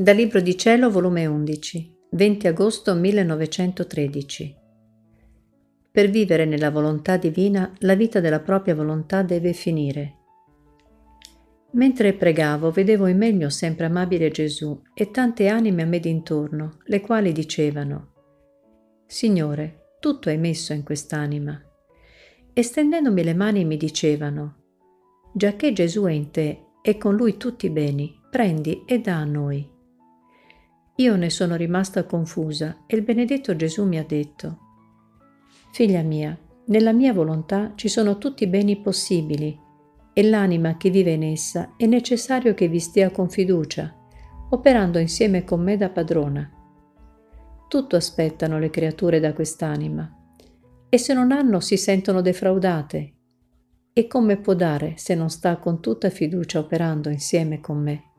Dal Libro di Cielo, volume 11, 20 agosto 1913. Per vivere nella volontà divina, la vita della propria volontà deve finire. Mentre pregavo, vedevo in me il mio sempre amabile Gesù e tante anime a me d'intorno, le quali dicevano, Signore, tutto hai messo in quest'anima. E stendendomi le mani mi dicevano, Giacché Gesù è in te e con lui tutti i beni, prendi e dà a noi. Io ne sono rimasta confusa e il benedetto Gesù mi ha detto, Figlia mia, nella mia volontà ci sono tutti i beni possibili e l'anima che vive in essa è necessario che vi stia con fiducia, operando insieme con me da padrona. Tutto aspettano le creature da quest'anima e se non hanno si sentono defraudate. E come può dare se non sta con tutta fiducia operando insieme con me?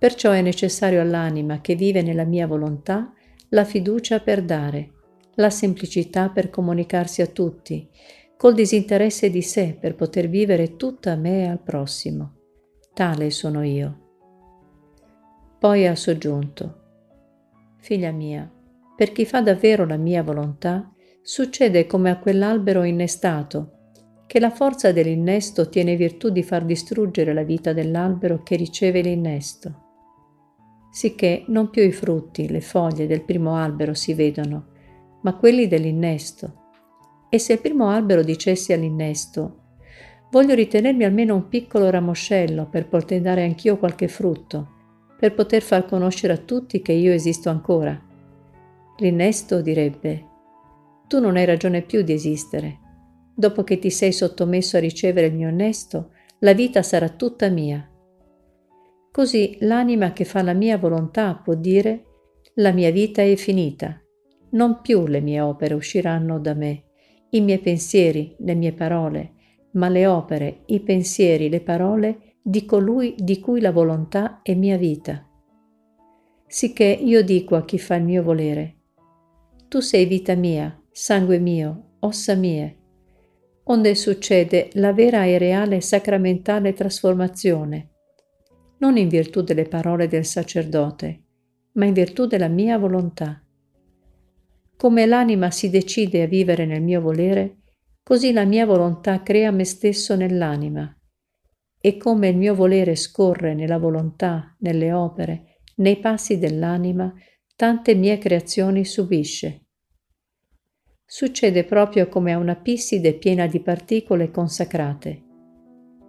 Perciò è necessario all'anima che vive nella mia volontà la fiducia per dare, la semplicità per comunicarsi a tutti, col disinteresse di sé per poter vivere tutta me e al prossimo. Tale sono io. Poi ha soggiunto, Figlia mia, per chi fa davvero la mia volontà, succede come a quell'albero innestato, che la forza dell'innesto tiene virtù di far distruggere la vita dell'albero che riceve l'innesto sicché non più i frutti, le foglie del primo albero si vedono, ma quelli dell'innesto. E se il primo albero dicesse all'innesto, voglio ritenermi almeno un piccolo ramoscello per poter dare anch'io qualche frutto, per poter far conoscere a tutti che io esisto ancora. L'innesto direbbe, tu non hai ragione più di esistere. Dopo che ti sei sottomesso a ricevere il mio onnesto, la vita sarà tutta mia Così l'anima che fa la mia volontà può dire la mia vita è finita, non più le mie opere usciranno da me, i miei pensieri, le mie parole, ma le opere, i pensieri, le parole di colui di cui la volontà è mia vita. Sicché io dico a chi fa il mio volere, tu sei vita mia, sangue mio, ossa mie, onde succede la vera e reale sacramentale trasformazione non in virtù delle parole del sacerdote, ma in virtù della mia volontà. Come l'anima si decide a vivere nel mio volere, così la mia volontà crea me stesso nell'anima. E come il mio volere scorre nella volontà, nelle opere, nei passi dell'anima, tante mie creazioni subisce. Succede proprio come a una pisside piena di particole consacrate.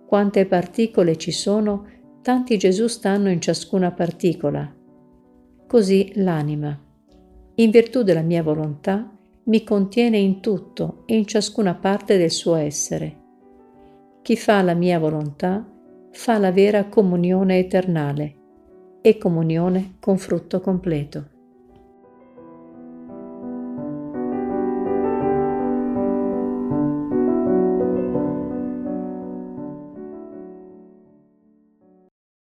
Quante particole ci sono, tanti Gesù stanno in ciascuna particola. Così l'anima, in virtù della mia volontà, mi contiene in tutto e in ciascuna parte del suo essere. Chi fa la mia volontà fa la vera comunione eternale e comunione con frutto completo.